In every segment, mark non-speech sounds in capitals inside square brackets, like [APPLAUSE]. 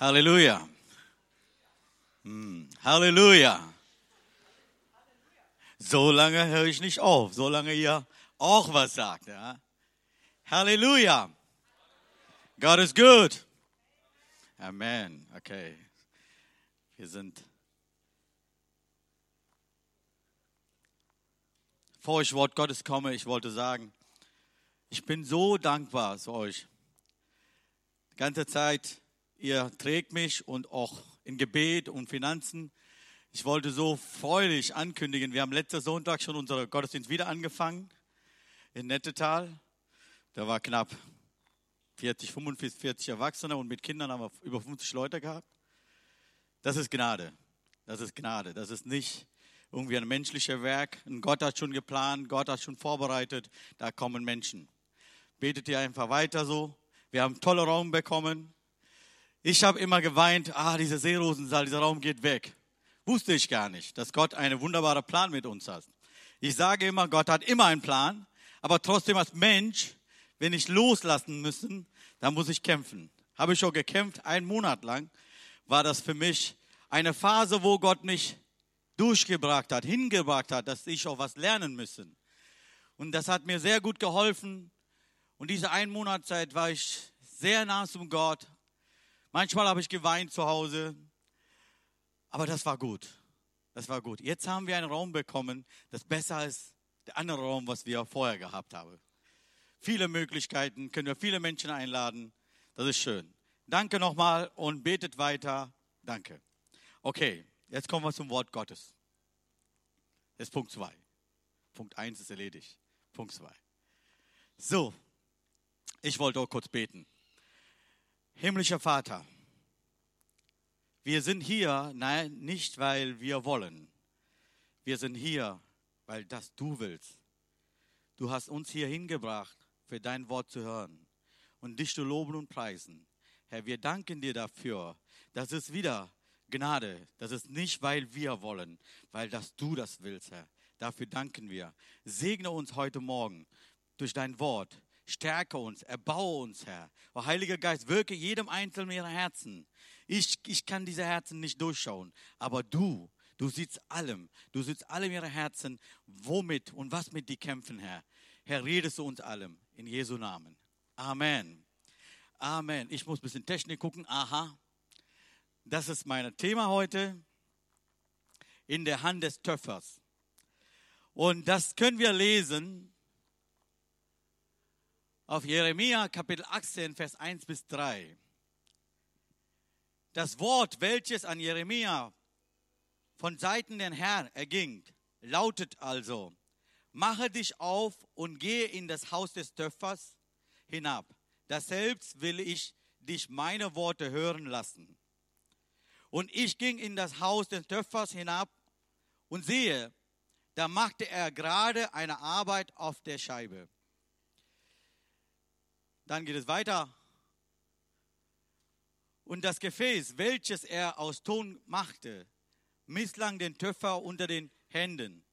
Halleluja. Hm, Halleluja. So lange höre ich nicht auf, so lange ihr auch was sagt. Ja? Halleluja. Gott ist gut. Amen. Okay. Wir sind. Bevor ich Wort Gottes komme, ich wollte sagen, ich bin so dankbar zu euch. Die ganze Zeit, ihr trägt mich und auch in Gebet und Finanzen. Ich wollte so freudig ankündigen, wir haben letzten Sonntag schon unseren Gottesdienst wieder angefangen in Nettetal. Da war knapp 40, 45, 40 Erwachsene und mit Kindern haben wir über 50 Leute gehabt. Das ist Gnade. Das ist Gnade. Das ist nicht irgendwie ein menschliches Werk. Gott hat schon geplant, Gott hat schon vorbereitet. Da kommen Menschen. Betet ihr einfach weiter so. Wir haben tolle Raum bekommen. Ich habe immer geweint, ah, dieser Seerosensaal, dieser Raum geht weg. Wusste ich gar nicht, dass Gott einen wunderbaren Plan mit uns hat. Ich sage immer, Gott hat immer einen Plan, aber trotzdem als Mensch, wenn ich loslassen müssen, dann muss ich kämpfen. Habe ich schon gekämpft, einen Monat lang war das für mich eine Phase, wo Gott mich durchgebracht hat, hingebracht hat, dass ich auch was lernen müssen. Und das hat mir sehr gut geholfen. Und diese ein Monat war ich sehr nah zum Gott. Manchmal habe ich geweint zu Hause, aber das war gut. Das war gut. Jetzt haben wir einen Raum bekommen, das besser ist der andere Raum, was wir vorher gehabt haben. Viele Möglichkeiten, können wir viele Menschen einladen. Das ist schön. Danke nochmal und betet weiter. Danke. Okay, jetzt kommen wir zum Wort Gottes. Das ist Punkt 2. Punkt 1 ist erledigt. Punkt 2. So, ich wollte auch kurz beten. Himmlischer Vater, wir sind hier, nein, nicht weil wir wollen. Wir sind hier, weil das du willst. Du hast uns hier hingebracht, für dein Wort zu hören und dich zu loben und preisen. Herr, wir danken dir dafür. Das ist wieder Gnade. Das ist nicht, weil wir wollen, weil dass du das willst, Herr. Dafür danken wir. Segne uns heute Morgen durch dein Wort. Stärke uns, erbaue uns, Herr. O Heiliger Geist, wirke jedem Einzelnen ihrer Herzen. Ich, ich kann diese Herzen nicht durchschauen, aber du, du siehst allem, du siehst allem ihre Herzen, womit und was mit die kämpfen, Herr. Herr, redest du uns allem, in Jesu Namen. Amen. Amen. Ich muss ein bisschen Technik gucken. Aha. Das ist mein Thema heute. In der Hand des Töpfers. Und das können wir lesen auf Jeremia Kapitel 18, Vers 1 bis 3. Das Wort, welches an Jeremia von Seiten den Herrn erging, lautet also, mache dich auf und gehe in das Haus des Töpfers hinab. Das selbst will ich dich meine Worte hören lassen. Und ich ging in das Haus des Töpfers hinab und sehe, da machte er gerade eine Arbeit auf der Scheibe. Dann geht es weiter und das Gefäß, welches er aus Ton machte, misslang den Töpfer unter den Händen.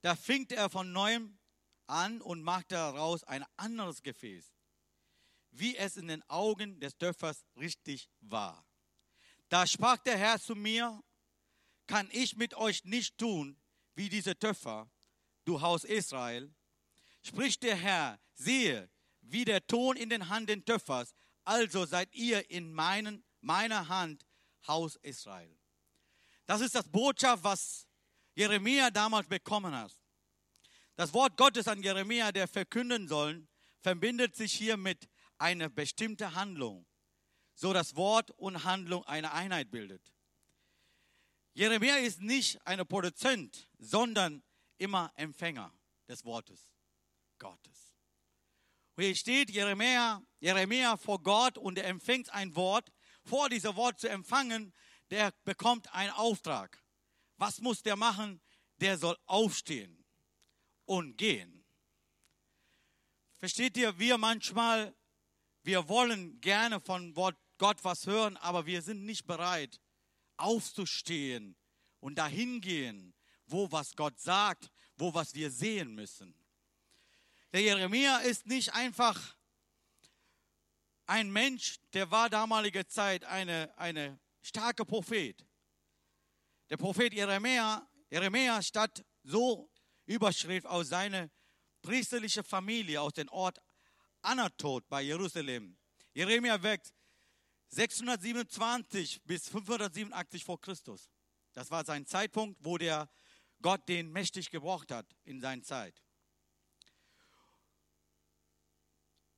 Da fing er von neuem an und machte daraus ein anderes Gefäß, wie es in den Augen des Töpfers richtig war. Da sprach der Herr zu mir, kann ich mit euch nicht tun, wie diese Töpfer, du Haus Israel? Spricht der Herr, siehe, wie der Ton in den Hand des Töpfers also seid ihr in meinen, meiner Hand, Haus Israel. Das ist das Botschaft, was Jeremia damals bekommen hat. Das Wort Gottes an Jeremia, der verkünden soll, verbindet sich hier mit einer bestimmten Handlung, so dass Wort und Handlung eine Einheit bildet. Jeremia ist nicht ein Produzent, sondern immer Empfänger des Wortes Gottes. Hier steht Jeremia, Jeremia vor Gott und er empfängt ein Wort. Vor diesem Wort zu empfangen, der bekommt einen Auftrag. Was muss der machen? Der soll aufstehen und gehen. Versteht ihr, wir manchmal, wir wollen gerne von Gott was hören, aber wir sind nicht bereit, aufzustehen und dahin gehen, wo was Gott sagt, wo was wir sehen müssen. Der Jeremia ist nicht einfach ein Mensch, der war damaliger Zeit eine, eine starke Prophet. Der Prophet Jeremia, Jeremia statt so Überschrift aus seiner priesterlichen Familie, aus dem Ort Anatot bei Jerusalem. Jeremia wächst 627 bis 587 vor Christus. Das war sein Zeitpunkt, wo der Gott den mächtig gebraucht hat in seiner Zeit.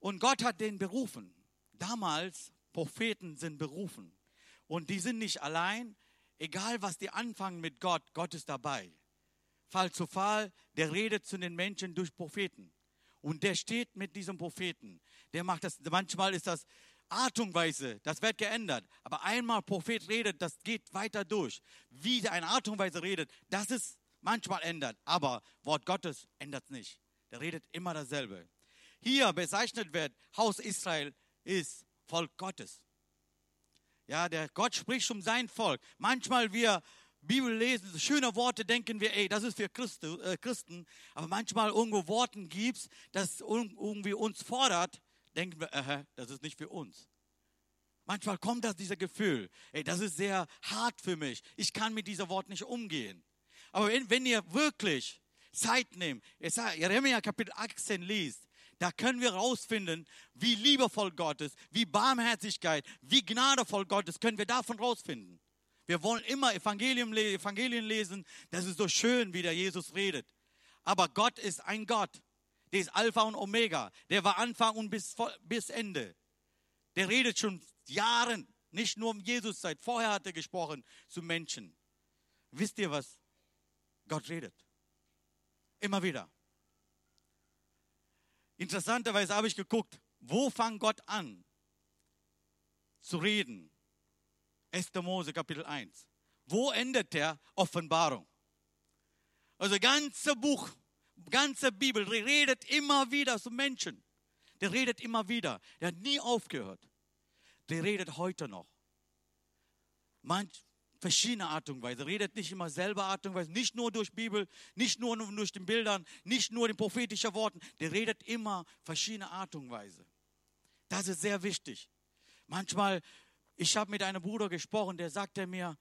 Und Gott hat den berufen. Damals, Propheten sind berufen. Und die sind nicht allein. Egal, was die anfangen mit Gott, Gott ist dabei. Fall zu Fall, der redet zu den Menschen durch Propheten. Und der steht mit diesem Propheten. Der macht das, manchmal ist das Art und Weise, das wird geändert. Aber einmal Prophet redet, das geht weiter durch. Wie eine Art und Weise redet, das ist manchmal ändert. Aber Wort Gottes ändert es nicht. Der redet immer dasselbe. Hier bezeichnet wird, Haus Israel ist Volk Gottes. Ja, der Gott spricht um sein Volk. Manchmal wir Bibel lesen, schöne Worte, denken wir, ey, das ist für Christen, äh, Christen. Aber manchmal irgendwo Worten gibt, das irgendwie uns fordert, denken wir, äh, das ist nicht für uns. Manchmal kommt das dieser Gefühl, ey, das ist sehr hart für mich. Ich kann mit dieser Wort nicht umgehen. Aber wenn, wenn ihr wirklich Zeit nehmt, Jeremia Kapitel 18 liest, da können wir rausfinden, wie liebevoll Gott ist, wie Barmherzigkeit, wie gnadevoll Gott ist, können wir davon rausfinden. Wir wollen immer Evangelium, Evangelien lesen. Das ist so schön, wie der Jesus redet. Aber Gott ist ein Gott. Der ist Alpha und Omega. Der war Anfang und bis, bis Ende. Der redet schon Jahren, nicht nur um Jesus Zeit. Vorher hat er gesprochen zu Menschen. Wisst ihr was? Gott redet. Immer wieder. Interessanterweise habe ich geguckt, wo fängt Gott an zu reden? 1. Mose Kapitel 1. Wo endet der Offenbarung? Also ganze Buch, ganze Bibel redet immer wieder zu Menschen. Der redet immer wieder. Der hat nie aufgehört. Der redet heute noch. Manch, verschiedene Art und Weise. Redet nicht immer selber Art und Weise, nicht nur durch Bibel, nicht nur durch den Bildern, nicht nur den prophetischen Worten. Der redet immer verschiedene Art und Weise. Das ist sehr wichtig. Manchmal, ich habe mit einem Bruder gesprochen, der sagte mir,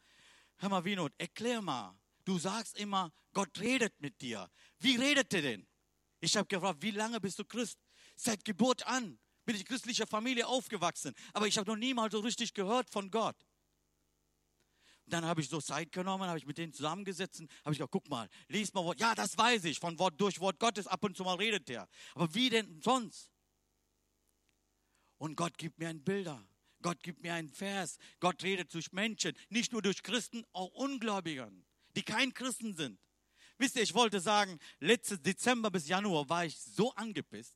hör mal, Winot, erklär mal. Du sagst immer, Gott redet mit dir. Wie redet er denn? Ich habe gefragt, wie lange bist du Christ? Seit Geburt an bin ich in christlicher Familie aufgewachsen, aber ich habe noch niemals so richtig gehört von Gott. Dann habe ich so Zeit genommen, habe ich mit denen zusammengesetzt, habe ich gesagt, guck mal, lies mal Wort. Ja, das weiß ich, von Wort durch Wort Gottes, ab und zu mal redet der. Aber wie denn sonst? Und Gott gibt mir ein Bilder. Gott gibt mir einen Vers. Gott redet durch Menschen, nicht nur durch Christen, auch Ungläubigern, die kein Christen sind. Wisst ihr, ich wollte sagen, letztes Dezember bis Januar war ich so angepisst.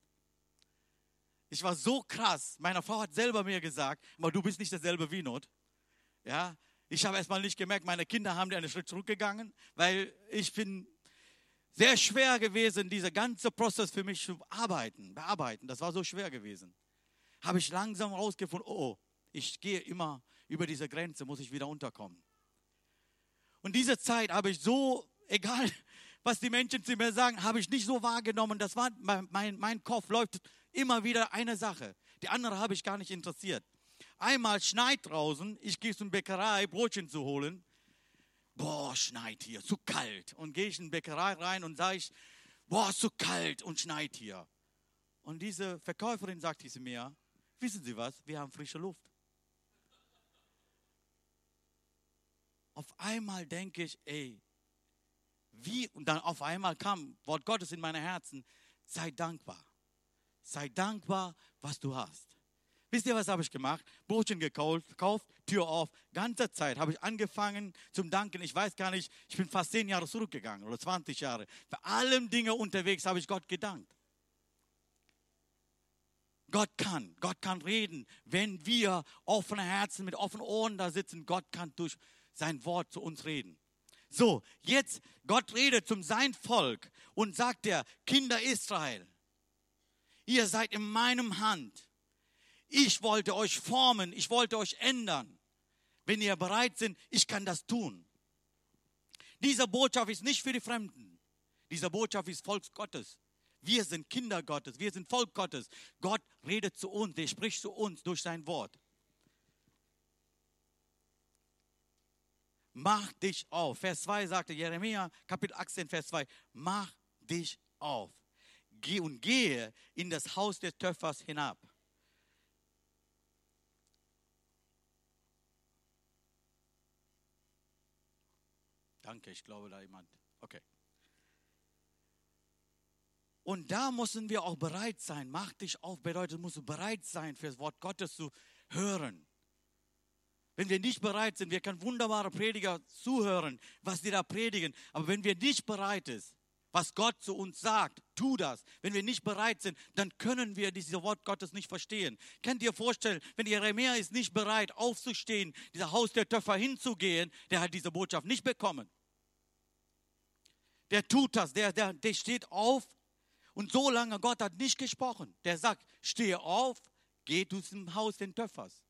Ich war so krass. Meine Frau hat selber mir gesagt, aber du bist nicht derselbe Wienot. Ja, ich habe erstmal nicht gemerkt, meine Kinder haben einen Schritt zurückgegangen, weil ich bin sehr schwer gewesen, dieser ganze Prozess für mich zu arbeiten, bearbeiten. Das war so schwer gewesen. Habe ich langsam rausgefunden, oh, oh, ich gehe immer über diese Grenze, muss ich wieder unterkommen. Und diese Zeit habe ich so, [LAUGHS] egal was die Menschen zu mir sagen, habe ich nicht so wahrgenommen. Das war, mein, mein, mein Kopf läuft immer wieder eine Sache. Die andere habe ich gar nicht interessiert. Einmal schneit draußen, ich gehe zum Bäckerei, Brotchen zu holen. Boah, schneit hier, zu kalt. Und gehe ich in die Bäckerei rein und sage ich, boah, zu kalt und schneit hier. Und diese Verkäuferin sagte zu mir, wissen Sie was, wir haben frische Luft. Auf einmal denke ich, ey, wie, und dann auf einmal kam Wort Gottes in meine Herzen, sei dankbar. Sei dankbar, was du hast. Wisst ihr, was habe ich gemacht? Brotchen gekauft, Tür auf. Ganze Zeit habe ich angefangen zum Danken. Ich weiß gar nicht, ich bin fast zehn Jahre zurückgegangen oder 20 Jahre. Für allen Dinge unterwegs habe ich Gott gedankt. Gott kann, Gott kann reden. Wenn wir offene Herzen mit offenen Ohren da sitzen, Gott kann durch sein Wort zu uns reden. So, jetzt Gott redet zum sein Volk und sagt er, Kinder Israel, ihr seid in meinem Hand. Ich wollte euch formen, ich wollte euch ändern. Wenn ihr bereit seid, ich kann das tun. Diese Botschaft ist nicht für die Fremden. Diese Botschaft ist Volks Gottes. Wir sind Kinder Gottes, wir sind Volk Gottes. Gott redet zu uns, der spricht zu uns durch sein Wort. Mach dich auf. Vers 2 sagte Jeremia, Kapitel 18, Vers 2. Mach dich auf. Geh und gehe in das Haus des Töpfers hinab. Danke, ich glaube da jemand. Okay. Und da müssen wir auch bereit sein. Mach dich auf bedeutet, musst du bereit sein, für das Wort Gottes zu hören. Wenn wir nicht bereit sind, wir können wunderbare Prediger zuhören, was die da predigen. Aber wenn wir nicht bereit sind, was Gott zu uns sagt, tu das. Wenn wir nicht bereit sind, dann können wir dieses Wort Gottes nicht verstehen. Könnt ihr vorstellen, wenn Jeremia ist nicht bereit aufzustehen, dieser Haus der Töpfer hinzugehen, der hat diese Botschaft nicht bekommen. Der tut das, der, der, der steht auf und so lange Gott hat nicht gesprochen. Der sagt, stehe auf, geh du zum Haus des Töpfers.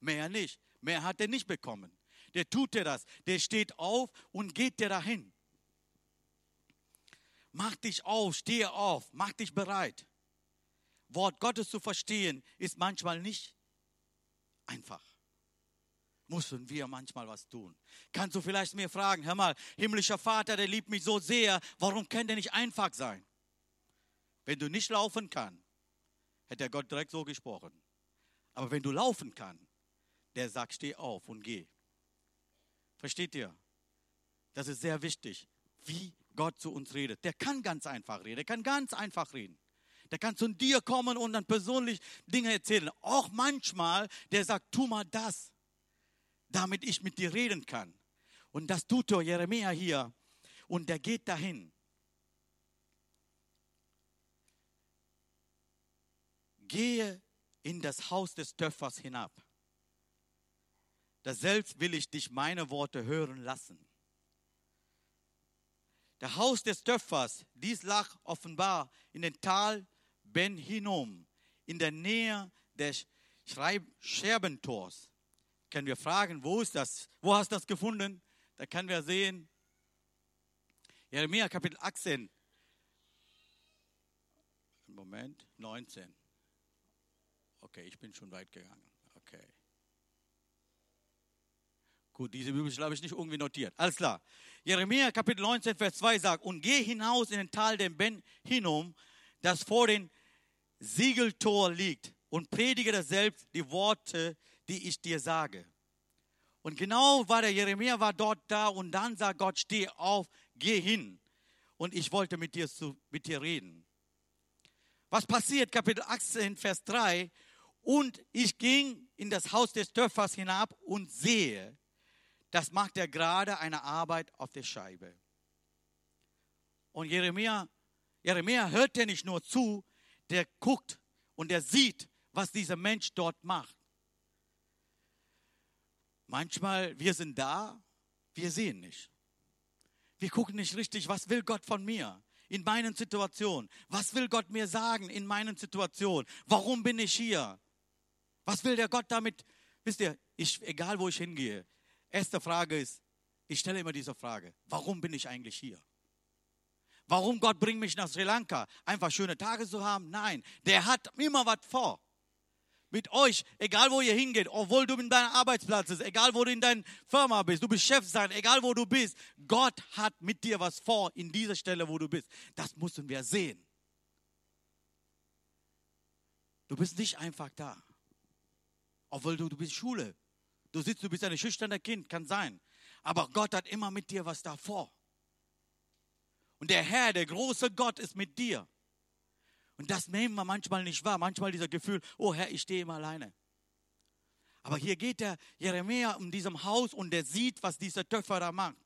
Mehr nicht. Mehr hat er nicht bekommen. Der tut dir das. Der steht auf und geht dir dahin. Mach dich auf, stehe auf, mach dich bereit. Wort Gottes zu verstehen ist manchmal nicht einfach. Müssen wir manchmal was tun. Kannst du vielleicht mir fragen, hör mal, himmlischer Vater, der liebt mich so sehr, warum kann der nicht einfach sein? Wenn du nicht laufen kannst, hätte der Gott direkt so gesprochen. Aber wenn du laufen kannst, der sagt, steh auf und geh. Versteht ihr? Das ist sehr wichtig, wie Gott zu uns redet. Der kann ganz einfach reden, der kann ganz einfach reden. Der kann zu dir kommen und dann persönlich Dinge erzählen. Auch manchmal, der sagt, tu mal das, damit ich mit dir reden kann. Und das tut der Jeremia hier. Und der geht dahin. Gehe in das Haus des Töpfers hinab da selbst will ich dich meine Worte hören lassen. Der Haus des Töpfers, dies lag offenbar in dem Tal Ben Hinnom, in der Nähe des Scherbentors. Können wir fragen, wo ist das? Wo hast du das gefunden? Da können wir sehen, Jeremia Kapitel 18, Moment, 19. Okay, ich bin schon weit gegangen. Okay. Gut, diese Bibel habe ich nicht irgendwie notiert. Alles klar. Jeremia Kapitel 19, Vers 2 sagt, und geh hinaus in den Tal den Ben Hinnom, das vor dem Siegeltor liegt, und predige das selbst die Worte, die ich dir sage. Und genau war der Jeremia war dort da und dann sagt Gott, steh auf, geh hin. Und ich wollte mit dir, zu, mit dir reden. Was passiert? Kapitel 18, Vers 3. Und ich ging in das Haus des Töpfers hinab und sehe, das macht er gerade eine Arbeit auf der Scheibe. Und Jeremia, Jeremia hört ja nicht nur zu, der guckt und der sieht, was dieser Mensch dort macht. Manchmal, wir sind da, wir sehen nicht. Wir gucken nicht richtig, was will Gott von mir in meinen Situationen? Was will Gott mir sagen in meinen Situationen? Warum bin ich hier? Was will der Gott damit? Wisst ihr, ich, egal wo ich hingehe, Erste Frage ist, ich stelle immer diese Frage, warum bin ich eigentlich hier? Warum Gott bringt mich nach Sri Lanka? Einfach schöne Tage zu haben? Nein, der hat immer was vor. Mit euch, egal wo ihr hingeht, obwohl du in deinem Arbeitsplatz bist, egal wo du in deiner Firma bist, du bist Chef sein, egal wo du bist, Gott hat mit dir was vor in dieser Stelle, wo du bist. Das müssen wir sehen. Du bist nicht einfach da. Obwohl du, du bist Schule, Du sitzt, du bist ein schüchterner Kind, kann sein. Aber Gott hat immer mit dir was davor. Und der Herr, der große Gott ist mit dir. Und das nehmen wir manchmal nicht wahr. Manchmal dieser Gefühl, oh Herr, ich stehe immer alleine. Aber hier geht der Jeremia um diesem Haus und der sieht, was dieser Töpfer da macht.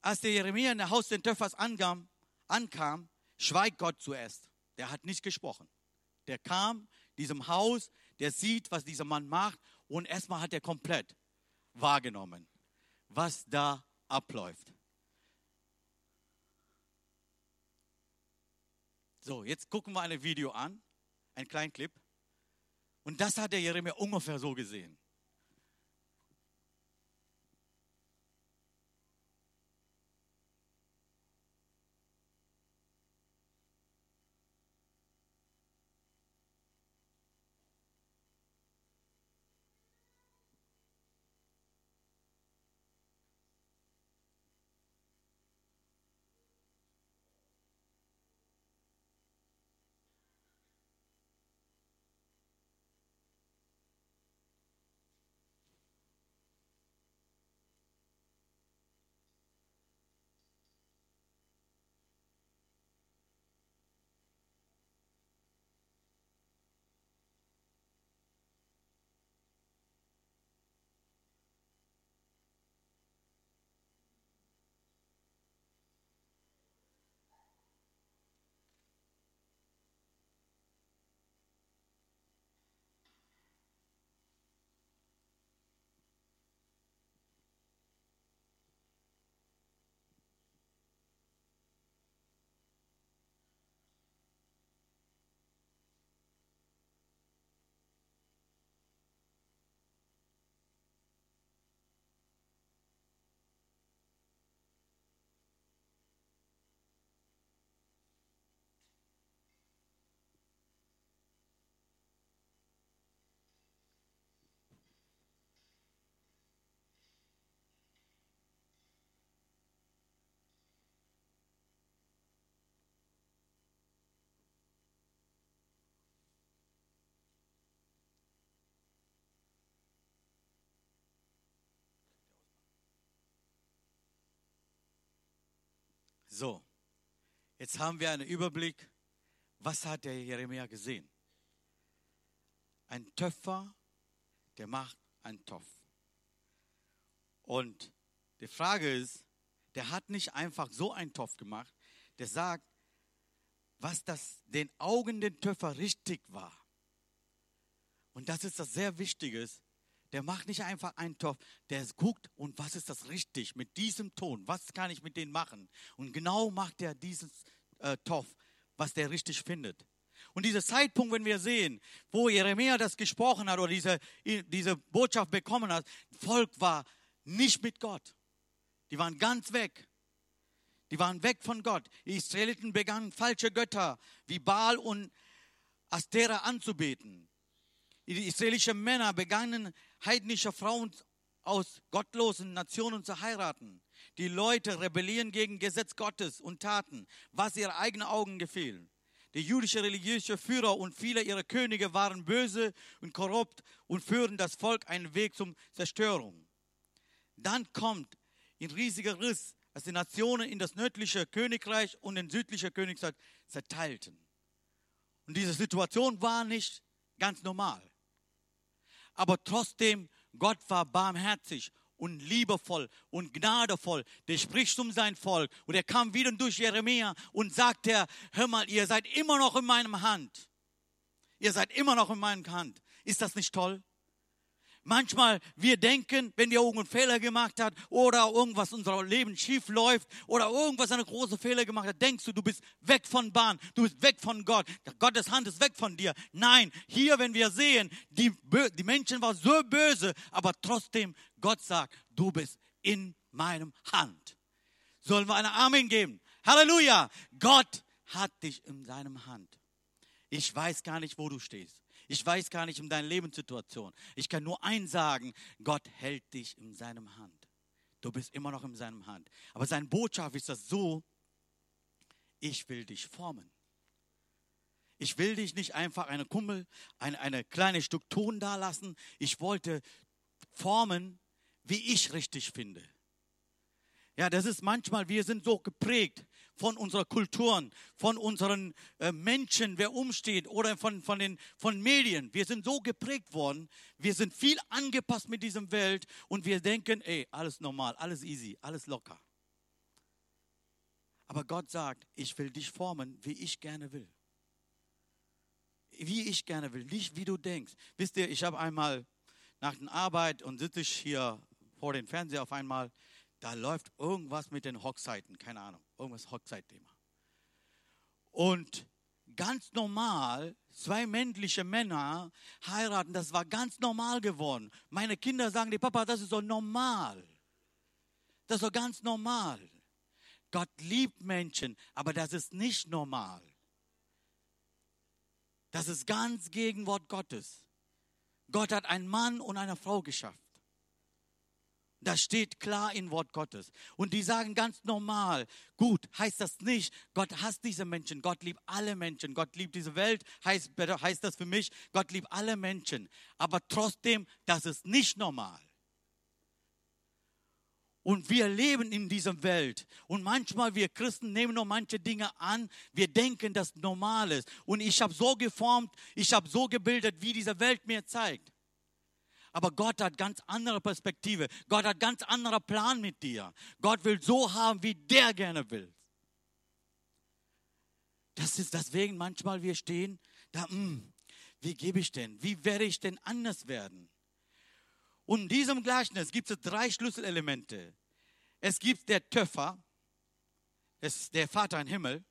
Als der Jeremia in das Haus des Töpfers ankam, ankam, schweigt Gott zuerst. Der hat nicht gesprochen. Der kam diesem Haus, der sieht, was dieser Mann macht und erstmal hat er komplett wahrgenommen, was da abläuft. So, jetzt gucken wir ein Video an, ein kleinen Clip. Und das hat der Jeremia ungefähr so gesehen. So, jetzt haben wir einen Überblick. Was hat der Jeremia gesehen? Ein Töpfer, der macht einen Topf. Und die Frage ist, der hat nicht einfach so einen Topf gemacht, der sagt, was das den Augen den Töpfer richtig war. Und das ist das sehr Wichtiges. Der macht nicht einfach einen Topf, der guckt und was ist das richtig mit diesem Ton, was kann ich mit denen machen. Und genau macht er diesen äh, Topf, was der richtig findet. Und dieser Zeitpunkt, wenn wir sehen, wo Jeremia das gesprochen hat oder diese, diese Botschaft bekommen hat, Volk war nicht mit Gott. Die waren ganz weg. Die waren weg von Gott. Die Israeliten begannen falsche Götter wie Baal und Astera anzubeten. Die israelischen Männer begannen heidnische Frauen aus gottlosen Nationen zu heiraten. Die Leute rebellieren gegen Gesetz Gottes und taten, was ihre eigenen Augen gefiel. Die jüdische religiöse Führer und viele ihrer Könige waren böse und korrupt und führen das Volk einen Weg zum Zerstörung. Dann kommt ein riesiger Riss, als die Nationen in das nördliche Königreich und den südlichen Königreich zerteilten. Und diese Situation war nicht ganz normal. Aber trotzdem, Gott war barmherzig und liebevoll und gnadevoll. Der spricht um sein Volk. Und er kam wieder durch Jeremia und sagte, hör mal, ihr seid immer noch in meinem Hand. Ihr seid immer noch in meinem Hand. Ist das nicht toll? Manchmal wir denken, wenn wir irgendeinen Fehler gemacht hat oder irgendwas in unserem Leben schief läuft oder irgendwas eine große Fehler gemacht hat, denkst du, du bist weg von Bahn, du bist weg von Gott. Gottes Hand ist weg von dir. Nein, hier, wenn wir sehen, die, die Menschen waren so böse, aber trotzdem Gott sagt, du bist in meinem Hand. Sollen wir eine Amen geben? Halleluja! Gott hat dich in seinem Hand. Ich weiß gar nicht, wo du stehst. Ich weiß gar nicht um deine Lebenssituation. Ich kann nur eins sagen, Gott hält dich in seinem Hand. Du bist immer noch in seinem Hand. Aber seine Botschaft ist das so, ich will dich formen. Ich will dich nicht einfach eine Kummel, eine, eine kleine Stück Ton da lassen. Ich wollte formen, wie ich richtig finde. Ja, das ist manchmal, wir sind so geprägt von unserer Kulturen, von unseren äh, Menschen, wer umsteht oder von, von den von Medien. Wir sind so geprägt worden, wir sind viel angepasst mit diesem Welt und wir denken, ey, alles normal, alles easy, alles locker. Aber Gott sagt, ich will dich formen, wie ich gerne will. Wie ich gerne will, nicht wie du denkst. Wisst ihr, ich habe einmal nach der Arbeit und sitze ich hier vor dem Fernseher auf einmal da läuft irgendwas mit den Hochzeiten, keine Ahnung, irgendwas Hochzeitthema. Und ganz normal, zwei männliche Männer heiraten, das war ganz normal geworden. Meine Kinder sagen, die Papa, das ist so normal. Das ist so ganz normal. Gott liebt Menschen, aber das ist nicht normal. Das ist ganz gegen Wort Gottes. Gott hat einen Mann und eine Frau geschaffen. Das steht klar im Wort Gottes. Und die sagen ganz normal, gut, heißt das nicht, Gott hasst diese Menschen, Gott liebt alle Menschen, Gott liebt diese Welt, heißt, heißt das für mich, Gott liebt alle Menschen. Aber trotzdem, das ist nicht normal. Und wir leben in dieser Welt. Und manchmal, wir Christen nehmen nur manche Dinge an. Wir denken, das normal ist. Und ich habe so geformt, ich habe so gebildet, wie diese Welt mir zeigt. Aber Gott hat ganz andere Perspektive. Gott hat ganz anderer Plan mit dir. Gott will so haben, wie der gerne will. Das ist deswegen manchmal wir stehen da, mh, hm, wie gebe ich denn? Wie werde ich denn anders werden? Und in diesem Gleichnis gibt es drei Schlüsselelemente. Es gibt der Töpfer, das ist der Vater im Himmel.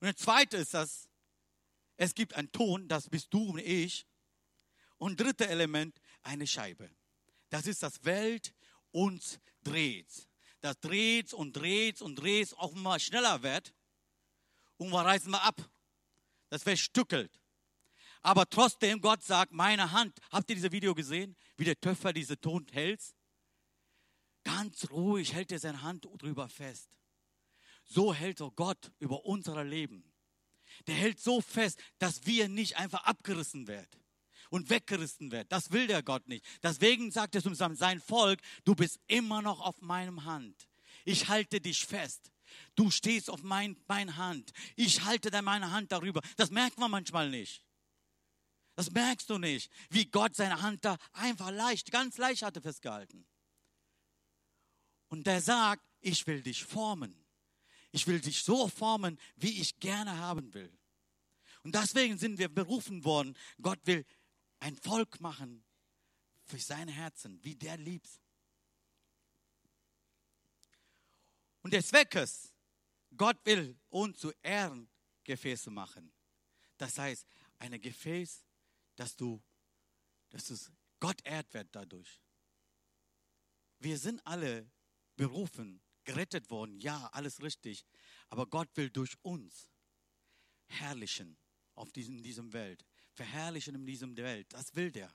Und der zweite ist das, es gibt einen Ton, das bist du und ich. Und dritte Element, eine Scheibe. Das ist das Welt uns dreht. Das dreht und dreht und dreht, auch mal schneller wird. Und wir reißen mal ab. Das wird stückelt. Aber trotzdem, Gott sagt, meine Hand, habt ihr dieses Video gesehen, wie der Töpfer diese Ton hält? Ganz ruhig hält er seine Hand drüber fest. So hält er Gott über unser Leben. Der hält so fest, dass wir nicht einfach abgerissen werden und weggerissen wird. Das will der Gott nicht. Deswegen sagt er zu sein Volk, du bist immer noch auf meinem Hand. Ich halte dich fest. Du stehst auf mein, meine Hand. Ich halte meine Hand darüber. Das merkt man manchmal nicht. Das merkst du nicht, wie Gott seine Hand da einfach leicht, ganz leicht hatte festgehalten. Und der sagt, ich will dich formen. Ich will dich so formen, wie ich gerne haben will. Und deswegen sind wir berufen worden. Gott will ein Volk machen für seine Herzen, wie der liebt. Und der Zweck ist, Gott will uns zu Ehrengefäße machen. Das heißt, ein Gefäß, dass du, dass du Gott ehrt wird dadurch. Wir sind alle berufen, gerettet worden, ja, alles richtig. Aber Gott will durch uns herrlichen auf diesem, diesem Welt, verherrlichen in diesem Welt. Das will der.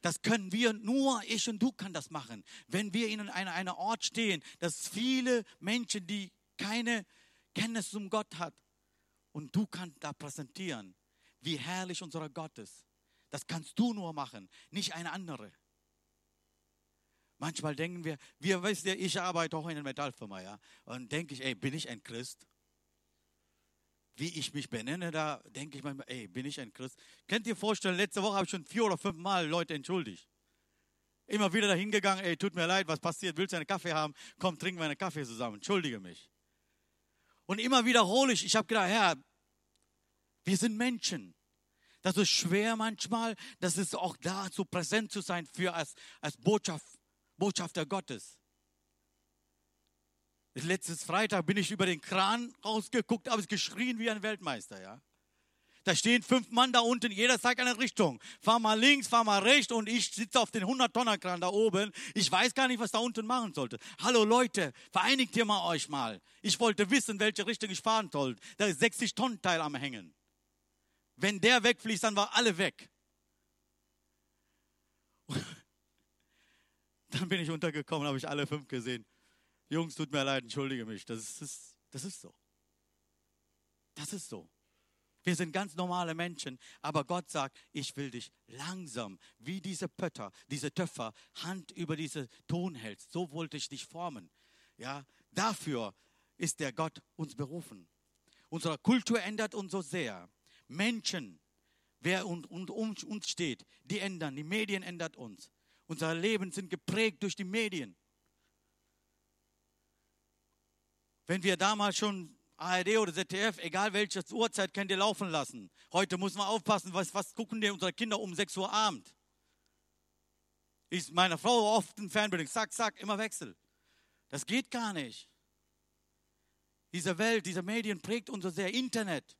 Das können wir nur, ich und du kann das machen. Wenn wir in einem eine Ort stehen, dass viele Menschen, die keine Kenntnis zum Gott hat, und du kannst da präsentieren, wie herrlich unser Gott ist. Das kannst du nur machen, nicht eine andere. Manchmal denken wir, wir weißt ja, ich arbeite auch in einer Metallfirma, ja, und denke ich, ey, bin ich ein Christ? Wie ich mich benenne, da denke ich manchmal, ey, bin ich ein Christ? Könnt ihr vorstellen, letzte Woche habe ich schon vier oder fünf Mal Leute entschuldigt. Immer wieder dahin gegangen, ey, tut mir leid, was passiert, willst du einen Kaffee haben? Komm, trinken wir einen Kaffee zusammen, entschuldige mich. Und immer wiederhole ich, ich habe gedacht, Herr, wir sind Menschen. Das ist schwer manchmal, das ist auch da, so präsent zu sein für als, als Botschaft, Botschafter Gottes. Letztes Freitag bin ich über den Kran rausgeguckt, habe es geschrien wie ein Weltmeister, ja. Da stehen fünf Mann da unten, jeder zeigt eine Richtung. Fahr mal links, fahr mal rechts und ich sitze auf den 100-Tonner-Kran da oben. Ich weiß gar nicht, was da unten machen sollte. Hallo Leute, vereinigt ihr mal euch mal. Ich wollte wissen, welche Richtung ich fahren soll. Da ist 60-Tonnen-Teil am Hängen. Wenn der wegfließt, dann war alle weg. [LAUGHS] Dann bin ich untergekommen, habe ich alle fünf gesehen. Jungs, tut mir leid, entschuldige mich. Das ist, das ist so. Das ist so. Wir sind ganz normale Menschen, aber Gott sagt, ich will dich langsam, wie diese Pötter, diese Töpfer, Hand über diese Ton hältst. So wollte ich dich formen. Ja, dafür ist der Gott uns berufen. Unsere Kultur ändert uns so sehr. Menschen, wer um, um, um uns steht, die ändern. Die Medien ändern uns. Unser Leben sind geprägt durch die Medien. Wenn wir damals schon ARD oder ZDF, egal welche Uhrzeit, könnt ihr laufen lassen. Heute muss man aufpassen, was, was gucken denn unsere Kinder um 6 Uhr Abend? Ist meine Frau oft im Fernbedienung, zack, zack, immer Wechsel. Das geht gar nicht. Diese Welt, diese Medien prägt uns so sehr. Internet.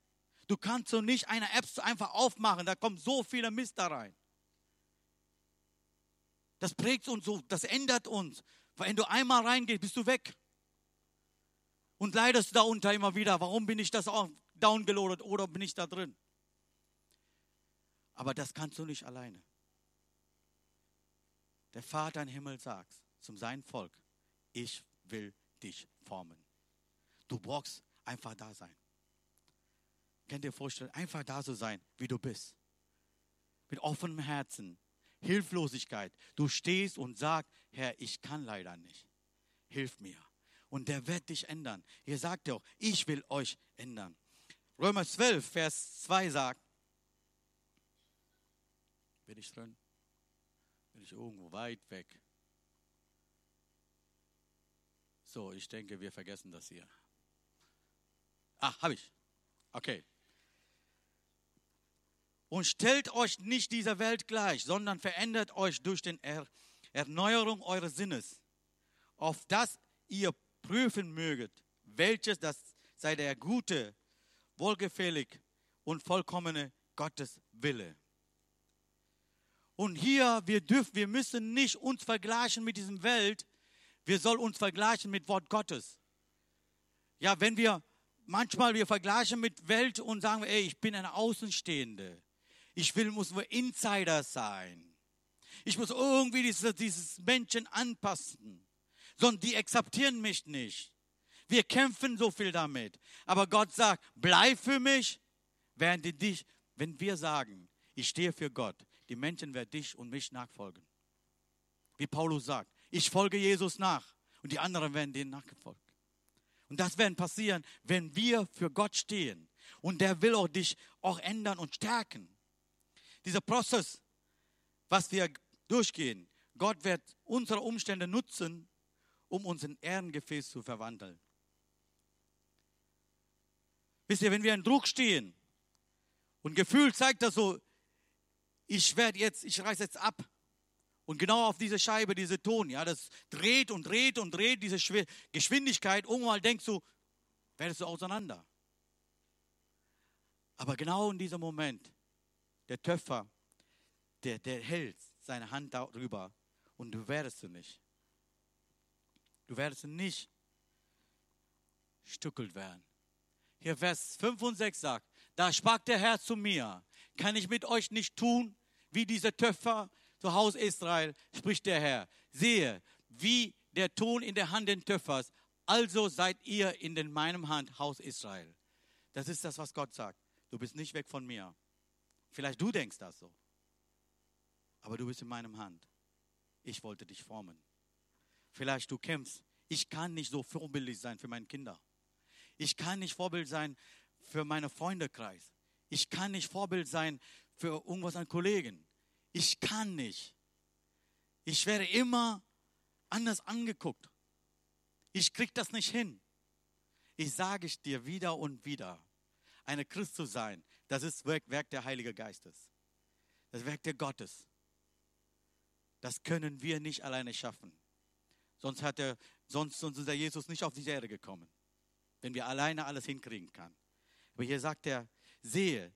Du kannst so nicht eine App einfach aufmachen, da kommt so viel Mist da rein. Das prägt uns so, das ändert uns. Wenn du einmal reingehst, bist du weg. Und leidest darunter immer wieder. Warum bin ich das auch downgeloadet oder bin ich da drin? Aber das kannst du nicht alleine. Der Vater im Himmel sagt zum seinem Volk, ich will dich formen. Du brauchst einfach da sein. Könnt ihr vorstellen, einfach da so sein, wie du bist. Mit offenem Herzen, Hilflosigkeit. Du stehst und sagst, Herr, ich kann leider nicht. Hilf mir. Und der wird dich ändern. Ihr sagt ja auch, ich will euch ändern. Römer 12, Vers 2 sagt, bin ich drin? Bin ich irgendwo weit weg? So, ich denke, wir vergessen das hier. Ah, habe ich. Okay. Und stellt euch nicht dieser Welt gleich, sondern verändert euch durch die er Erneuerung eures Sinnes, auf das ihr prüfen möget, welches das sei der gute, wohlgefällig und vollkommene Gottes Wille. Und hier, wir dürfen, wir müssen nicht uns vergleichen mit diesem Welt, wir sollen uns vergleichen mit Wort Gottes. Ja, wenn wir manchmal wir vergleichen mit Welt und sagen, ey, ich bin eine Außenstehende. Ich will, muss nur Insider sein. Ich muss irgendwie dieses, dieses Menschen anpassen. Sondern die akzeptieren mich nicht. Wir kämpfen so viel damit. Aber Gott sagt, bleib für mich, während die dich, wenn wir sagen, ich stehe für Gott, die Menschen werden dich und mich nachfolgen. Wie Paulus sagt, ich folge Jesus nach und die anderen werden denen nachgefolgt. Und das wird passieren, wenn wir für Gott stehen. Und der will auch dich auch ändern und stärken. Dieser Prozess, was wir durchgehen, Gott wird unsere Umstände nutzen, um uns in Ehrengefäß zu verwandeln. Wisst ihr, wenn wir in Druck stehen und Gefühl zeigt das so, ich werde jetzt, ich reiße jetzt ab. Und genau auf diese Scheibe, diese Ton, ja, das dreht und dreht und dreht diese Geschwindigkeit. Irgendwann denkst du, werdest du auseinander. Aber genau in diesem Moment, der Töpfer, der, der hält seine Hand darüber und du werdest du nicht. Du werdest nicht stückelt werden. Hier Vers 5 und 6 sagt, da sprach der Herr zu mir, kann ich mit euch nicht tun, wie dieser Töpfer zu Haus Israel, spricht der Herr. Sehe, wie der Ton in der Hand des Töpfers, also seid ihr in den meinem Hand, Haus Israel. Das ist das, was Gott sagt. Du bist nicht weg von mir. Vielleicht du denkst das so. Aber du bist in meinem Hand. Ich wollte dich formen. Vielleicht du kämpfst. Ich kann nicht so vorbildlich sein für meine Kinder. Ich kann nicht Vorbild sein für meinen Freundekreis. Ich kann nicht Vorbild sein für irgendwas an Kollegen. Ich kann nicht. Ich werde immer anders angeguckt. Ich krieg das nicht hin. Ich sage es dir wieder und wieder. Eine Christ zu sein, das ist Werk, Werk der Heiligen Geistes. Das Werk der Gottes. Das können wir nicht alleine schaffen. Sonst, hat er, sonst, sonst ist der Jesus nicht auf die Erde gekommen. Wenn wir alleine alles hinkriegen kann. Aber hier sagt er, sehe,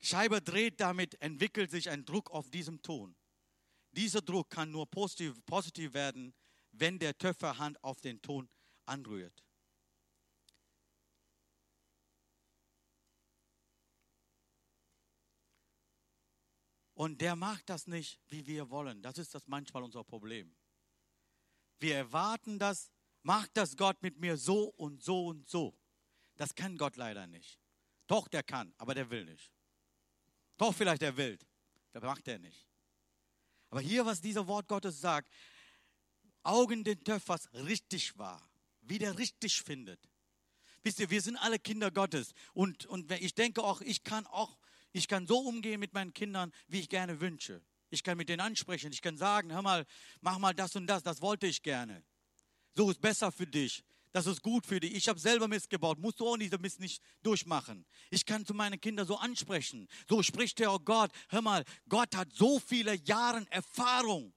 Scheibe dreht, damit entwickelt sich ein Druck auf diesem Ton. Dieser Druck kann nur positiv, positiv werden, wenn der Töpfer Hand auf den Ton anrührt. Und der macht das nicht, wie wir wollen. Das ist das manchmal unser Problem. Wir erwarten das, macht das Gott mit mir so und so und so. Das kann Gott leider nicht. Doch, der kann, aber der will nicht. Doch vielleicht er will. Das macht er nicht. Aber hier, was dieser Wort Gottes sagt, Augen den Töpfers richtig war, wie der richtig findet. Wisst ihr, wir sind alle Kinder Gottes. Und, und ich denke auch, ich kann auch, ich kann so umgehen mit meinen Kindern, wie ich gerne wünsche. Ich kann mit denen ansprechen. Ich kann sagen, hör mal, mach mal das und das, das wollte ich gerne. So ist besser für dich. Das ist gut für dich. Ich habe selber Mist gebaut. Musst du auch diese Mist nicht durchmachen. Ich kann zu meinen Kindern so ansprechen. So spricht der oh Gott. Hör mal, Gott hat so viele Jahre Erfahrung.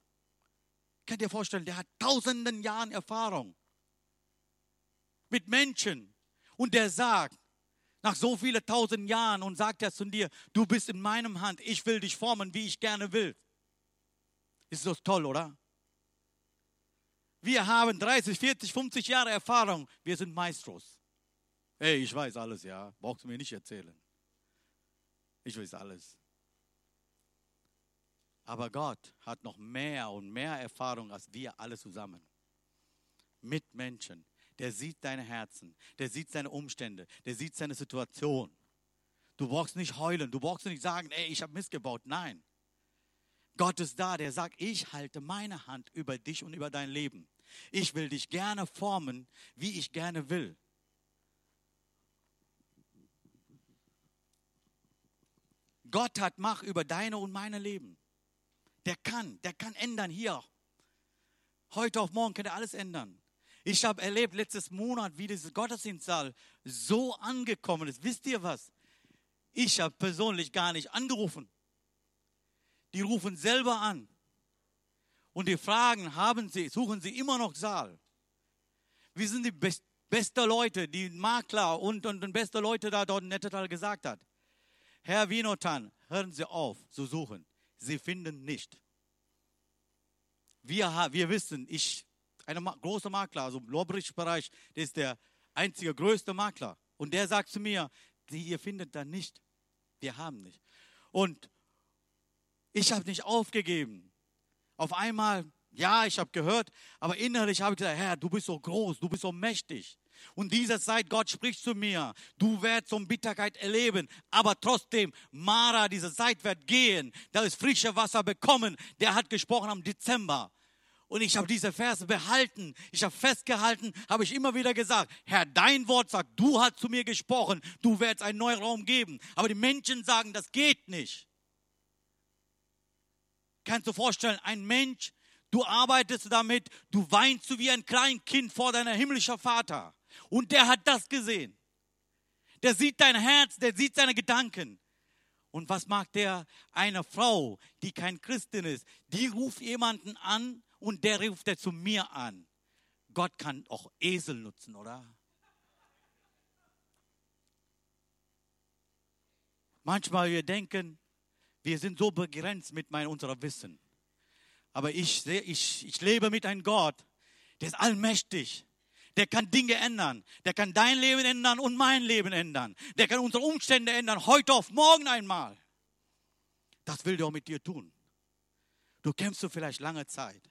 Könnt ihr vorstellen, der hat tausenden Jahren Erfahrung mit Menschen. Und der sagt, nach so vielen tausend Jahren und sagt er zu dir, du bist in meinem Hand, ich will dich formen, wie ich gerne will. Ist das toll, oder? Wir haben 30, 40, 50 Jahre Erfahrung. Wir sind Maestros. Hey, ich weiß alles, ja. Brauchst du mir nicht erzählen. Ich weiß alles. Aber Gott hat noch mehr und mehr Erfahrung als wir alle zusammen. Mit Menschen. Der sieht deine Herzen, der sieht seine Umstände, der sieht seine Situation. Du brauchst nicht heulen, du brauchst nicht sagen, ey, ich habe missgebaut. Nein. Gott ist da, der sagt, ich halte meine Hand über dich und über dein Leben. Ich will dich gerne formen, wie ich gerne will. Gott hat Macht über deine und meine Leben. Der kann, der kann ändern hier. Heute auf morgen kann er alles ändern. Ich habe erlebt letztes Monat, wie dieses Gottesdienstsaal so angekommen ist. Wisst ihr was? Ich habe persönlich gar nicht angerufen. Die rufen selber an und die fragen, haben sie, suchen sie immer noch Saal? Wir sind die best, beste Leute, die Makler und, und, und beste Leute da dort in Nettetal gesagt hat. Herr Winotan, hören Sie auf zu suchen. Sie finden nicht. Wir, wir wissen, ich, ein großer Makler, also im Lobrich-Bereich, der ist der einzige größte Makler. Und der sagt zu mir, ihr findet da nicht. Wir haben nicht. Und ich habe nicht aufgegeben. Auf einmal, ja, ich habe gehört, aber innerlich habe ich gesagt, Herr, du bist so groß, du bist so mächtig. Und dieser Zeit, Gott spricht zu mir, du wirst so Bitterkeit erleben, aber trotzdem, Mara, diese Zeit wird gehen, da ist frische Wasser bekommen, der hat gesprochen am Dezember. Und ich habe diese Verse behalten, ich habe festgehalten, habe ich immer wieder gesagt, Herr, dein Wort sagt, du hast zu mir gesprochen, du wirst einen neuen Raum geben. Aber die Menschen sagen, das geht nicht. Kannst du vorstellen, ein Mensch, du arbeitest damit, du weinst du wie ein Kleinkind vor deiner himmlischen Vater. Und der hat das gesehen. Der sieht dein Herz, der sieht deine Gedanken. Und was mag der? Eine Frau, die kein Christin ist, die ruft jemanden an und der ruft er zu mir an. Gott kann auch Esel nutzen, oder? Manchmal wir denken, wir sind so begrenzt mit mein, unserem Wissen. Aber ich, ich, ich lebe mit einem Gott, der ist allmächtig. Der kann Dinge ändern. Der kann dein Leben ändern und mein Leben ändern. Der kann unsere Umstände ändern, heute auf morgen einmal. Das will der auch mit dir tun. Du kämpfst du vielleicht lange Zeit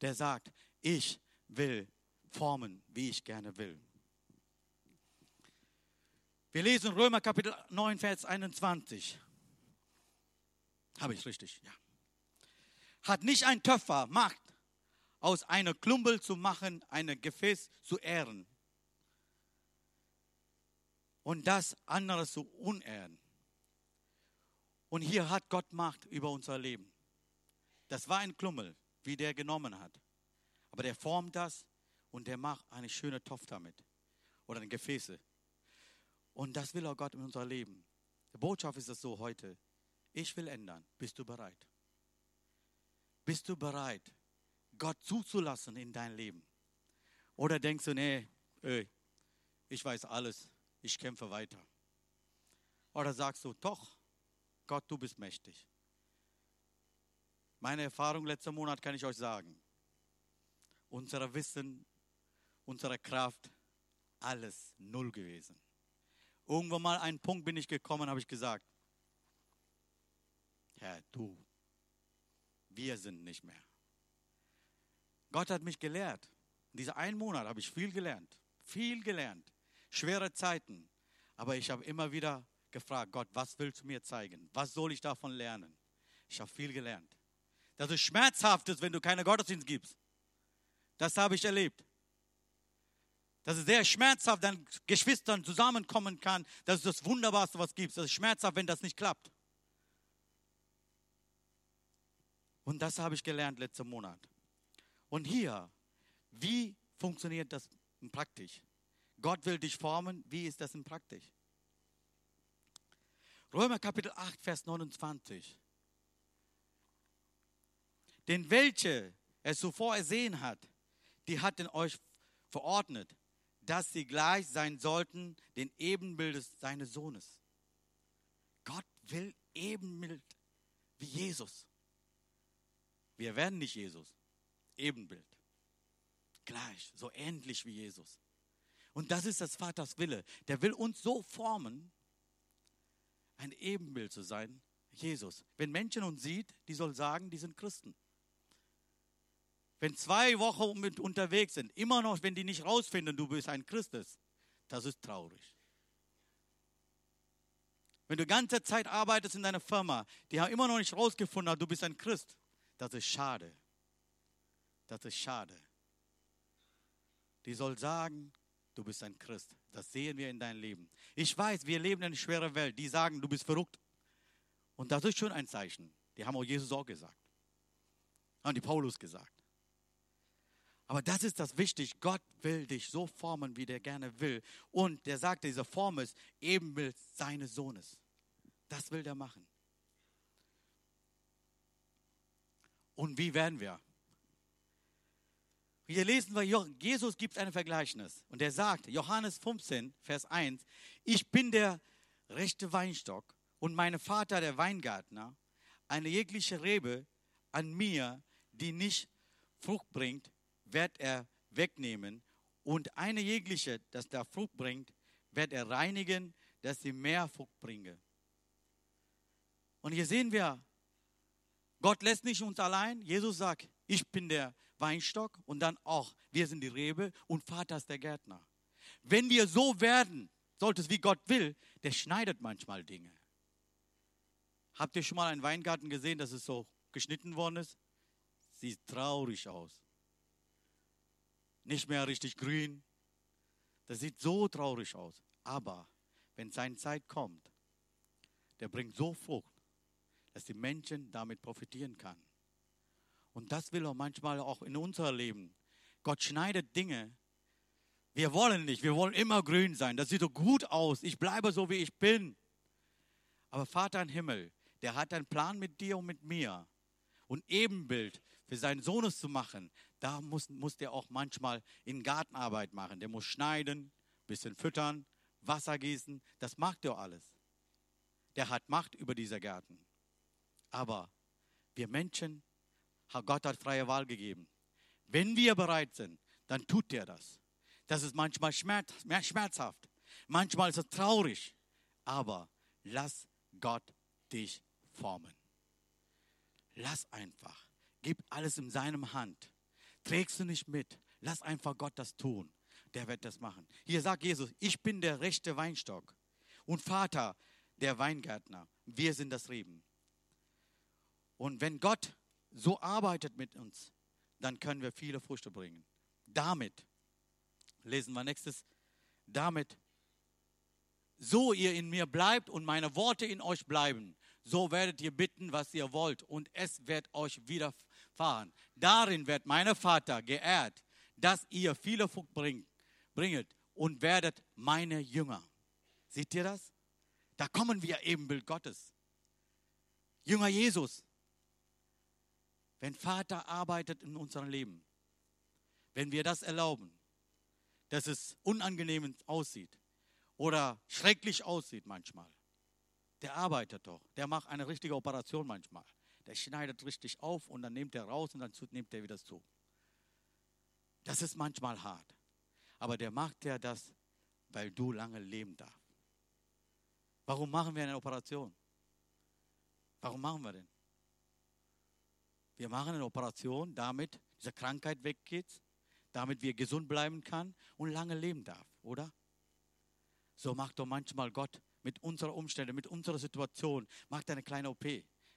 der sagt, ich will formen, wie ich gerne will. Wir lesen Römer Kapitel 9, Vers 21. Habe ich richtig? Ja. Hat nicht ein Töpfer Macht, aus einer Klumpel zu machen, ein Gefäß zu ehren und das andere zu unehren. Und hier hat Gott Macht über unser Leben. Das war ein Klummel wie der genommen hat. Aber der formt das und der macht eine schöne Topf damit oder ein Gefäße. Und das will auch Gott in unser Leben. Die Botschaft ist es so heute. Ich will ändern. Bist du bereit? Bist du bereit, Gott zuzulassen in dein Leben? Oder denkst du, nee, ich weiß alles, ich kämpfe weiter? Oder sagst du, doch, Gott, du bist mächtig. Meine Erfahrung letzten Monat kann ich euch sagen. Unser Wissen, unsere Kraft, alles null gewesen. Irgendwann mal einen Punkt bin ich gekommen, habe ich gesagt, Herr, du, wir sind nicht mehr. Gott hat mich gelehrt. In diesem einen Monat habe ich viel gelernt, viel gelernt, schwere Zeiten. Aber ich habe immer wieder gefragt, Gott, was willst du mir zeigen? Was soll ich davon lernen? Ich habe viel gelernt dass es schmerzhaft ist, wenn du keine Gottesdienst gibst. Das habe ich erlebt. Dass es sehr schmerzhaft, wenn Geschwistern zusammenkommen kann. Das ist das Wunderbarste, was es gibt. Das ist schmerzhaft, wenn das nicht klappt. Und das habe ich gelernt letzten Monat. Und hier, wie funktioniert das praktisch? Gott will dich formen. Wie ist das in praktisch? Römer Kapitel 8, Vers 29. Denn welche er zuvor ersehen hat, die hat in euch verordnet, dass sie gleich sein sollten den Ebenbildes seines Sohnes. Gott will Ebenbild wie Jesus. Wir werden nicht Jesus. Ebenbild. Gleich, so ähnlich wie Jesus. Und das ist das Vaters Wille. Der will uns so formen, ein Ebenbild zu sein, Jesus. Wenn Menschen uns sieht, die soll sagen, die sind Christen. Wenn zwei Wochen mit unterwegs sind, immer noch, wenn die nicht rausfinden, du bist ein Christus, das ist traurig. Wenn du ganze Zeit arbeitest in deiner Firma, die haben immer noch nicht rausgefunden, du bist ein Christ, das ist schade. Das ist schade. Die soll sagen, du bist ein Christ. Das sehen wir in deinem Leben. Ich weiß, wir leben in einer schweren Welt. Die sagen, du bist verrückt. Und das ist schon ein Zeichen. Die haben auch Jesus auch gesagt. Haben die Paulus gesagt. Aber das ist das Wichtige. Gott will dich so formen, wie der gerne will. Und der sagte, diese Form ist Ebenbild seines Sohnes. Das will der machen. Und wie werden wir? Hier lesen wir, Jesus gibt ein Vergleichnis. Und er sagt, Johannes 15, Vers 1, ich bin der rechte Weinstock und mein Vater der Weingärtner. Eine jegliche Rebe an mir, die nicht Frucht bringt, wird er wegnehmen und eine jegliche, das da Frucht bringt, wird er reinigen, dass sie mehr Frucht bringe. Und hier sehen wir, Gott lässt nicht uns allein. Jesus sagt, ich bin der Weinstock und dann auch, wir sind die Rebe und Vater ist der Gärtner. Wenn wir so werden, sollte es wie Gott will, der schneidet manchmal Dinge. Habt ihr schon mal einen Weingarten gesehen, dass es so geschnitten worden ist? Sieht traurig aus. nicht mehr richtig grün. Das sieht so traurig aus. Aber wenn seine Zeit kommt, der bringt so Frucht, dass die Menschen damit profitieren kann. Und das will er manchmal auch in unser Leben. Gott schneidet Dinge. Wir wollen nicht, wir wollen immer grün sein. Das sieht so gut aus. Ich bleibe so, wie ich bin. Aber Vater im Himmel, der hat einen Plan mit dir und mit mir. Und Ebenbild für seinen Sohnes zu machen, da muss, muss der auch manchmal in Gartenarbeit machen. Der muss schneiden, bisschen füttern, Wasser gießen. Das macht er alles. Der hat Macht über diese Garten. Aber wir Menschen, Gott hat freie Wahl gegeben. Wenn wir bereit sind, dann tut er das. Das ist manchmal schmerzhaft, manchmal ist es traurig, aber lass Gott dich formen. Lass einfach. Gib alles in seinem Hand. Trägst du nicht mit. Lass einfach Gott das tun. Der wird das machen. Hier sagt Jesus, ich bin der rechte Weinstock und Vater der Weingärtner. Wir sind das Reben. Und wenn Gott so arbeitet mit uns, dann können wir viele Früchte bringen. Damit, lesen wir nächstes, damit, so ihr in mir bleibt und meine Worte in euch bleiben, so werdet ihr bitten, was ihr wollt, und es wird euch widerfahren. Darin wird mein Vater geehrt, dass ihr viele Frucht bringt, bringet und werdet meine Jünger. Seht ihr das? Da kommen wir Ebenbild Gottes. Jünger Jesus. Wenn Vater arbeitet in unserem Leben, wenn wir das erlauben, dass es unangenehm aussieht oder schrecklich aussieht manchmal, der arbeitet doch. Der macht eine richtige Operation manchmal. Der schneidet richtig auf und dann nimmt er raus und dann nimmt er wieder zu. Das ist manchmal hart. Aber der macht ja das, weil du lange leben darfst. Warum machen wir eine Operation? Warum machen wir denn? Wir machen eine Operation, damit diese Krankheit weggeht, damit wir gesund bleiben kann und lange leben darf, oder? So macht doch manchmal Gott mit unserer Umstände, mit unserer Situation, macht eine kleine OP,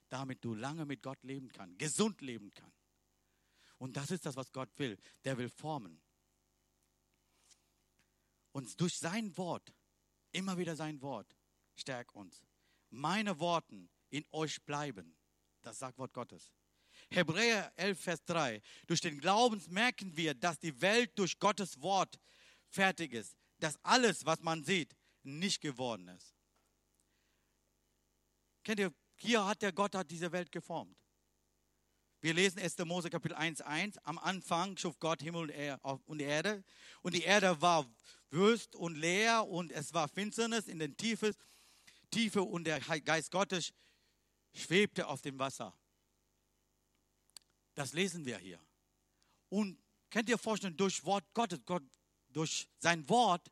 damit du lange mit Gott leben kannst, gesund leben kannst. Und das ist das, was Gott will. Der will formen. Und durch sein Wort, immer wieder sein Wort, stärkt uns. Meine Worten in euch bleiben. Das sagt Wort Gottes. Hebräer 11, Vers 3. Durch den Glauben merken wir, dass die Welt durch Gottes Wort fertig ist. Dass alles, was man sieht, nicht geworden ist. Kennt ihr, hier hat der Gott hat diese Welt geformt. Wir lesen 1. Mose Kapitel 1, 1. Am Anfang schuf Gott Himmel und Erde. Und die Erde war wüst und leer und es war Finsternis in den Tiefe, Tiefe und der Geist Gottes schwebte auf dem Wasser. Das lesen wir hier. Und könnt ihr vorstellen, durch Wort Gottes, Gott, durch sein Wort,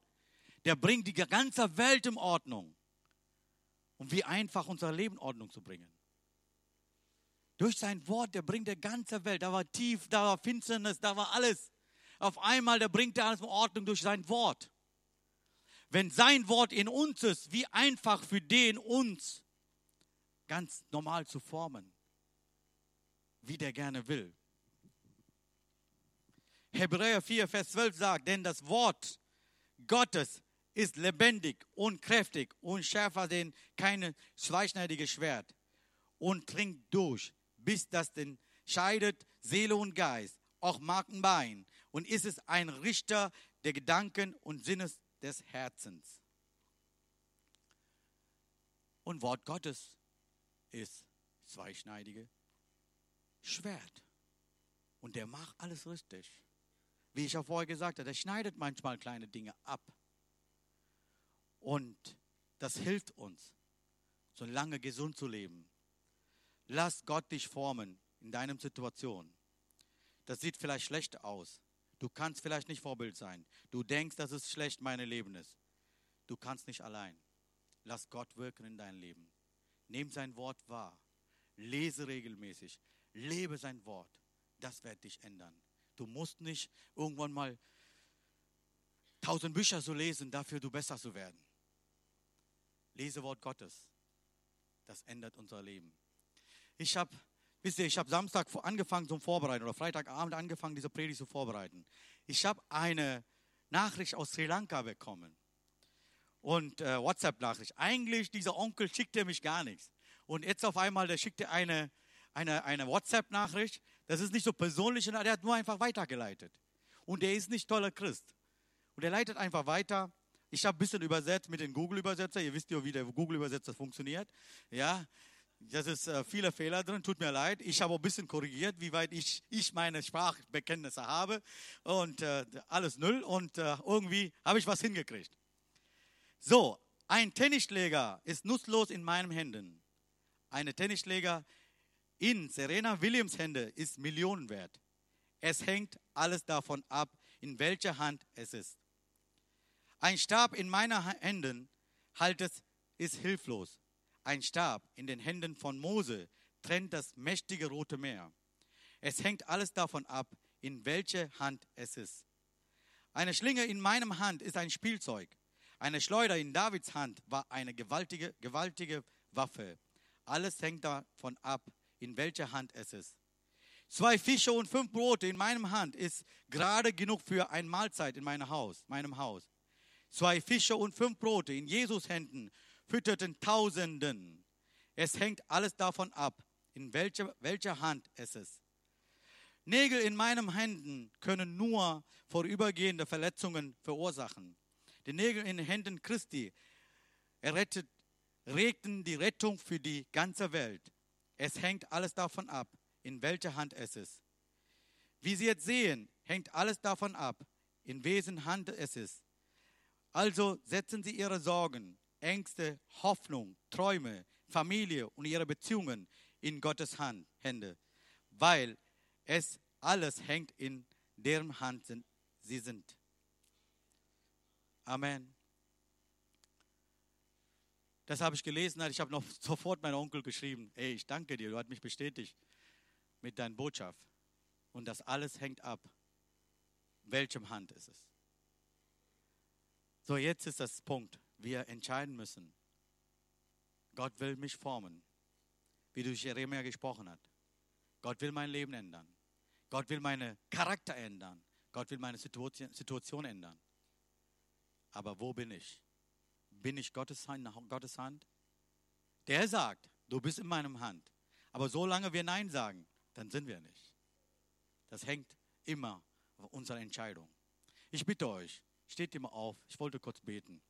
der bringt die ganze Welt in Ordnung. Und wie einfach unser Leben in Ordnung zu bringen. Durch sein Wort, der bringt die ganze Welt. Da war tief, da war Finsternis, da war alles. Auf einmal, der bringt er alles in Ordnung durch sein Wort. Wenn sein Wort in uns ist, wie einfach für den uns ganz normal zu formen wie der gerne will. Hebräer 4, Vers 12 sagt, denn das Wort Gottes ist lebendig und kräftig und schärfer denn kein zweischneidiges Schwert und dringt durch, bis das den scheidet Seele und Geist, auch Mark und Bein und ist es ein Richter der Gedanken und Sinnes des Herzens. Und Wort Gottes ist zweischneidige Schwert. Und der macht alles richtig. Wie ich auch vorher gesagt habe, der schneidet manchmal kleine Dinge ab. Und das hilft uns, so lange gesund zu leben. Lass Gott dich formen in deiner Situation. Das sieht vielleicht schlecht aus. Du kannst vielleicht nicht Vorbild sein. Du denkst, dass es schlecht mein Leben ist. Du kannst nicht allein. Lass Gott wirken in dein Leben. Nimm sein Wort wahr. Lese regelmäßig. Lebe sein Wort. Das wird dich ändern. Du musst nicht irgendwann mal tausend Bücher so lesen, dafür du besser zu werden. Lese Wort Gottes. Das ändert unser Leben. Ich habe wisst ihr, ich habe Samstag angefangen zum Vorbereiten oder Freitagabend angefangen, diese Predigt zu vorbereiten. Ich habe eine Nachricht aus Sri Lanka bekommen und äh, WhatsApp-Nachricht. Eigentlich, dieser Onkel schickte mich gar nichts. Und jetzt auf einmal, der schickte eine, eine, eine WhatsApp-Nachricht. Das ist nicht so persönlich, der hat nur einfach weitergeleitet. Und der ist nicht toller Christ. Und er leitet einfach weiter. Ich habe ein bisschen übersetzt mit dem Google-Übersetzer. Ihr wisst ja, wie der Google-Übersetzer funktioniert. Ja, das ist äh, viele Fehler drin, tut mir leid. Ich habe ein bisschen korrigiert, wie weit ich, ich meine Sprachbekenntnisse habe. Und äh, alles null. Und äh, irgendwie habe ich was hingekriegt. So, ein Tennisschläger ist nutzlos in meinen Händen. Eine Tennisschläger in Serena Williams Hände ist Millionen wert. Es hängt alles davon ab, in welcher Hand es ist. Ein Stab in meinen Händen haltet ist hilflos. Ein Stab in den Händen von Mose trennt das mächtige Rote Meer. Es hängt alles davon ab, in welcher Hand es ist. Eine Schlinge in meinem Hand ist ein Spielzeug. Eine Schleuder in Davids Hand war eine gewaltige, gewaltige Waffe. Alles hängt davon ab, in welcher Hand es ist. Zwei Fische und fünf Brote in meinem Hand ist gerade genug für eine Mahlzeit in meinem Haus, meinem Haus. Zwei Fische und fünf Brote in Jesus Händen fütterten Tausenden. Es hängt alles davon ab, in welcher, welcher Hand es ist. Nägel in meinen Händen können nur vorübergehende Verletzungen verursachen. Die Nägel in den Händen Christi errettet, regten die Rettung für die ganze Welt. Es hängt alles davon ab, in welcher Hand es ist. Wie Sie jetzt sehen, hängt alles davon ab, in wessen Hand es ist. Also setzen Sie Ihre Sorgen, Ängste, Hoffnung, Träume, Familie und Ihre Beziehungen in Gottes Hand, Hände, weil es alles hängt in deren Hand sind, sie sind. Amen. Das habe ich gelesen, ich habe noch sofort meinem Onkel geschrieben, ey, ich danke dir, du hast mich bestätigt mit deiner Botschaft. Und das alles hängt ab, welchem Hand ist es. So, jetzt ist das Punkt, wir entscheiden müssen. Gott will mich formen, wie durch Jeremia gesprochen hat. Gott will mein Leben ändern. Gott will meinen Charakter ändern. Gott will meine Situation ändern. Aber wo bin ich? Bin ich Gottes Hand, Gottes Hand? Der sagt, du bist in meinem Hand. Aber solange wir Nein sagen, dann sind wir nicht. Das hängt immer auf unserer Entscheidung. Ich bitte euch, steht immer auf. Ich wollte kurz beten.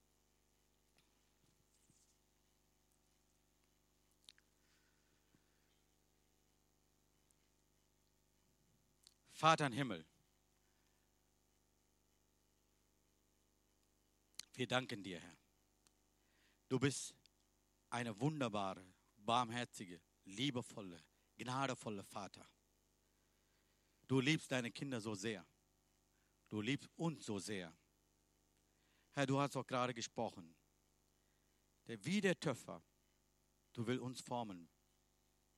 Vater im Himmel, Wir danken dir, Herr. Du bist eine wunderbare, barmherzige, liebevolle, gnadevolle Vater. Du liebst deine Kinder so sehr. Du liebst uns so sehr. Herr, du hast auch gerade gesprochen. Der wie der Töpfer, du willst uns formen.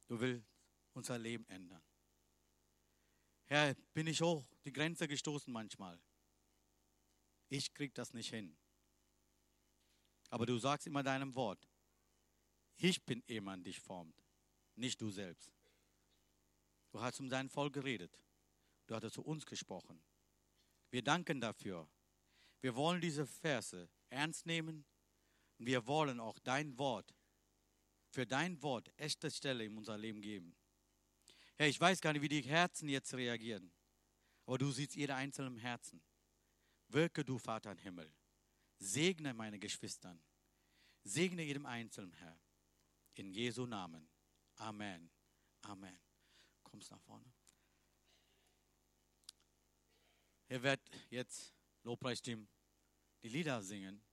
Du willst unser Leben ändern. Herr, bin ich hoch die Grenze gestoßen manchmal. Ich krieg das nicht hin. Aber du sagst immer deinem Wort, ich bin jemand, dich formt, nicht du selbst. Du hast um dein Volk geredet. Du hast zu uns gesprochen. Wir danken dafür. Wir wollen diese Verse ernst nehmen und wir wollen auch dein Wort, für dein Wort echte Stelle in unser Leben geben. Herr, ich weiß gar nicht, wie die Herzen jetzt reagieren, aber du siehst jeder einzelne Herzen. Wirke du, Vater im Himmel. Segne meine Geschwistern. Segne jedem Einzelnen, Herr. In Jesu Namen. Amen. Amen. Kommst nach vorne. Er wird jetzt Lobpreisteam die Lieder singen.